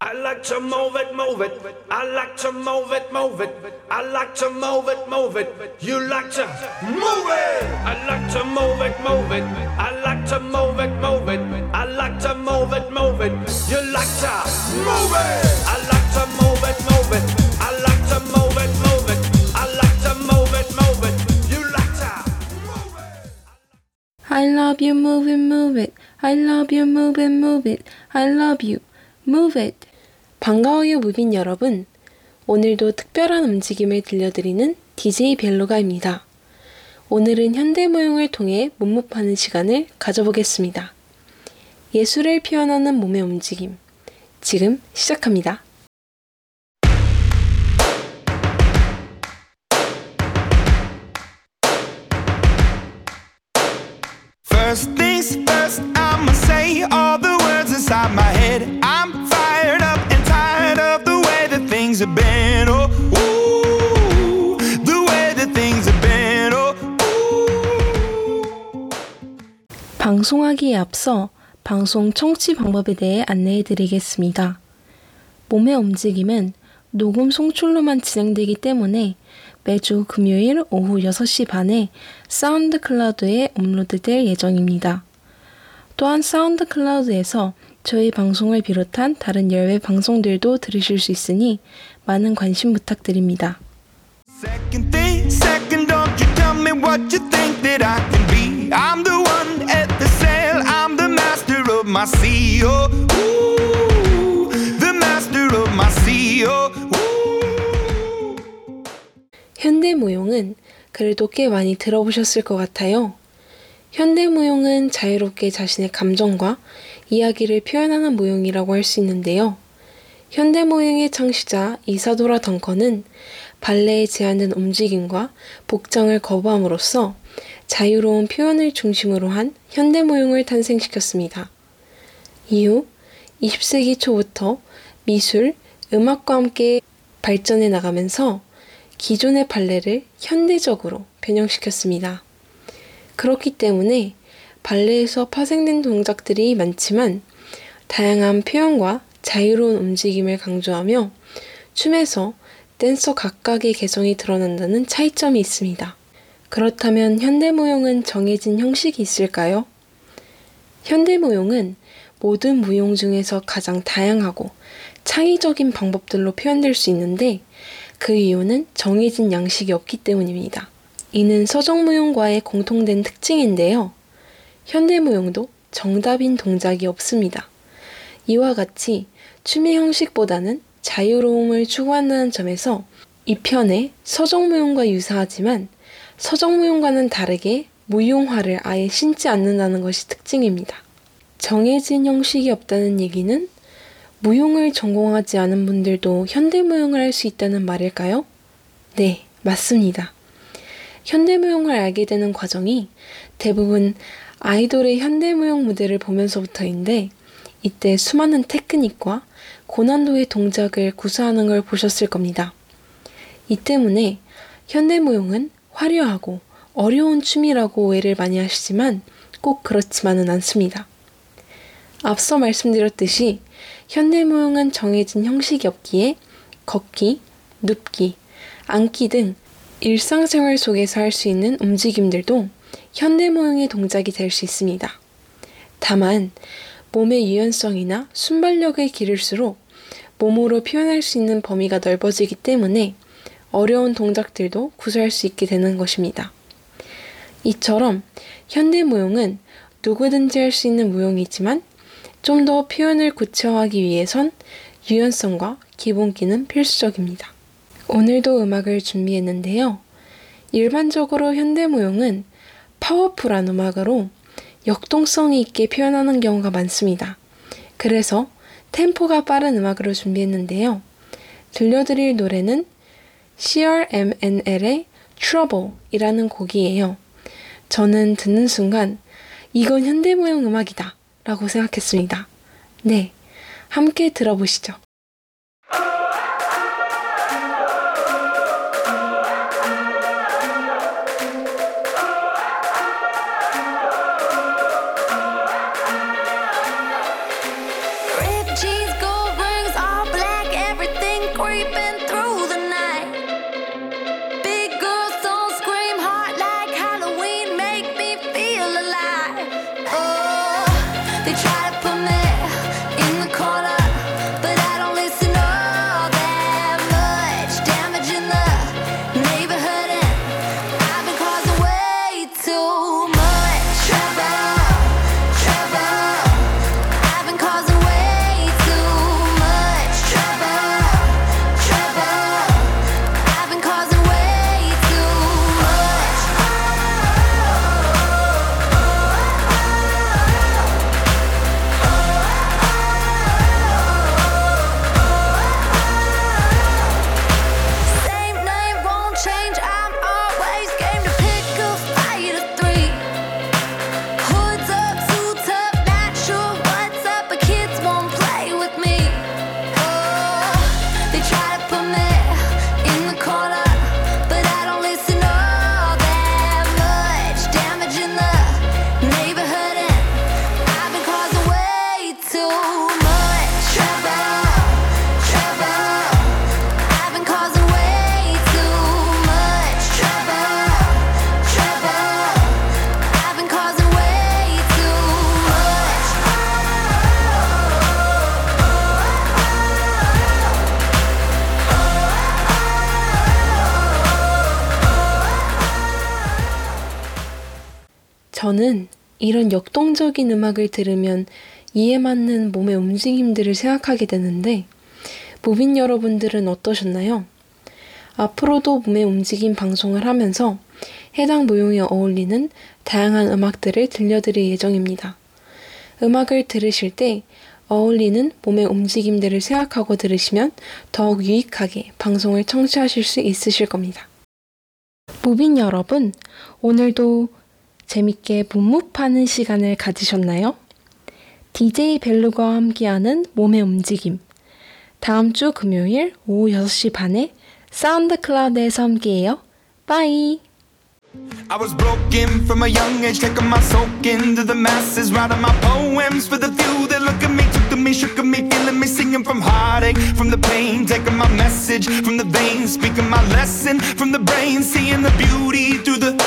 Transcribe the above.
I like to move it, move it. I like to move it, move it. I like to move it, move it. You like to move it. I like to move it, move it. I like to move it, move it. I like to move it, move it. You like to move it. I like to move it, move it. I like to move it, move it. I like to move it, move it. You like to move it. I love you, move it, move it. I love you, move it, move it. I love you, move it. 반가워요, 무빈 여러분. 오늘도 특별한 움직임을 들려드리는 DJ 벨로가입니다. 오늘은 현대무용을 통해 몸무파는 시간을 가져보겠습니다. 예술을 표현하는 몸의 움직임. 지금 시작합니다. First things first, I'ma say all head. I'm fired up and tired of the way that things have been. Oh, ooh, the way that things have been. Oh, ooh. 방송하기에 앞서 방송 청취 방법에 대해 안내해 드리겠습니다. 몸의 움직임은 녹음 송출로만 진행되기 때문에 매주 금요일 오후 6시 반에 사운드 클라우드에 업로드될 예정입니다. 또한 사운드 클라우드에서 저희 방송을 비롯한 다른 열외 방송들도 들으실 수 있으니 많은 관심 부탁드립니다. Second thing, second, don't you tell me what you think that I can be. I'm the one at the sail, I'm the master of my sea. Oh, ooh, the master of my sea. Oh, ooh. 현대무용은 그래도 꽤 많이 들어보셨을 것 같아요. 현대무용은 자유롭게 자신의 감정과 이야기를 표현하는 무용이라고 할 수 있는데요. 현대무용의 창시자 이사도라 덩컨은 발레에 제한된 움직임과 복장을 거부함으로써 자유로운 표현을 중심으로 한 현대무용을 탄생시켰습니다. 이후 20세기 초부터 미술, 음악과 함께 발전해 나가면서 기존의 발레를 현대적으로 변형시켰습니다. 그렇기 때문에 발레에서 파생된 동작들이 많지만 다양한 표현과 자유로운 움직임을 강조하며 춤에서 댄서 각각의 개성이 드러난다는 차이점이 있습니다. 그렇다면 현대무용은 정해진 형식이 있을까요? 현대무용은 모든 무용 중에서 가장 다양하고 창의적인 방법들로 표현될 수 있는데 그 이유는 정해진 양식이 없기 때문입니다. 이는 서정무용과의 공통된 특징인데요. 현대무용도 정답인 동작이 없습니다. 이와 같이 춤의 형식보다는 자유로움을 추구한다는 점에서 이 편의 서정무용과 유사하지만 서정무용과는 다르게 무용화를 아예 신지 않는다는 것이 특징입니다. 정해진 형식이 없다는 얘기는 무용을 전공하지 않은 분들도 현대무용을 할 수 있다는 말일까요? 네, 맞습니다. 현대무용을 알게 되는 과정이 대부분 아이돌의 현대무용 무대를 보면서부터인데 이때 수많은 테크닉과 고난도의 동작을 구사하는 걸 보셨을 겁니다. 이 때문에 현대무용은 화려하고 어려운 춤이라고 오해를 많이 하시지만 꼭 그렇지만은 않습니다. 앞서 말씀드렸듯이 현대무용은 정해진 형식이 없기에 걷기, 눕기, 앉기 등 일상생활 속에서 할 수 있는 움직임들도 현대무용의 동작이 될 수 있습니다. 다만 몸의 유연성이나 순발력을 기를수록 몸으로 표현할 수 있는 범위가 넓어지기 때문에 어려운 동작들도 구사할 수 있게 되는 것입니다. 이처럼 현대무용은 누구든지 할 수 있는 무용이지만 좀 더 표현을 구체화하기 위해선 유연성과 기본기는 필수적입니다. 오늘도 음악을 준비했는데요. 일반적으로 현대무용은 파워풀한 음악으로 역동성이 있게 표현하는 경우가 많습니다. 그래서 템포가 빠른 음악으로 준비했는데요. 들려드릴 노래는 CRMNL의 Trouble 이라는 곡이에요. 저는 듣는 순간 이건 현대무용 음악이다 라고 생각했습니다. 네, 함께 들어보시죠. They try to put me 저는 이런 역동적인 음악을 들으면 이에 맞는 몸의 움직임들을 생각하게 되는데, 무빈 여러분들은 어떠셨나요? 앞으로도 몸의 움직임 방송을 하면서 해당 모형에 어울리는 다양한 음악들을 들려드릴 예정입니다. 음악을 들으실 때 어울리는 몸의 움직임들을 생각하고 들으시면 더욱 유익하게 방송을 청취하실 수 있으실 겁니다. 무빈 여러분, 오늘도 재밌게 문무파는 시간을 가지셨나요? DJ 벨루가와 함께하는 몸의 움직임. 다음 주 금요일 오후 6시 반에 사운드 클라우드에서 함께해요. 빠이! I was broken from a young age, taking my soak into the masses, writing my poems for the few that look at me, took to me, shook at me, feeling me, singing from heartache, from the pain, taking my message from the veins, speaking my lesson from the brain, seeing the beauty through the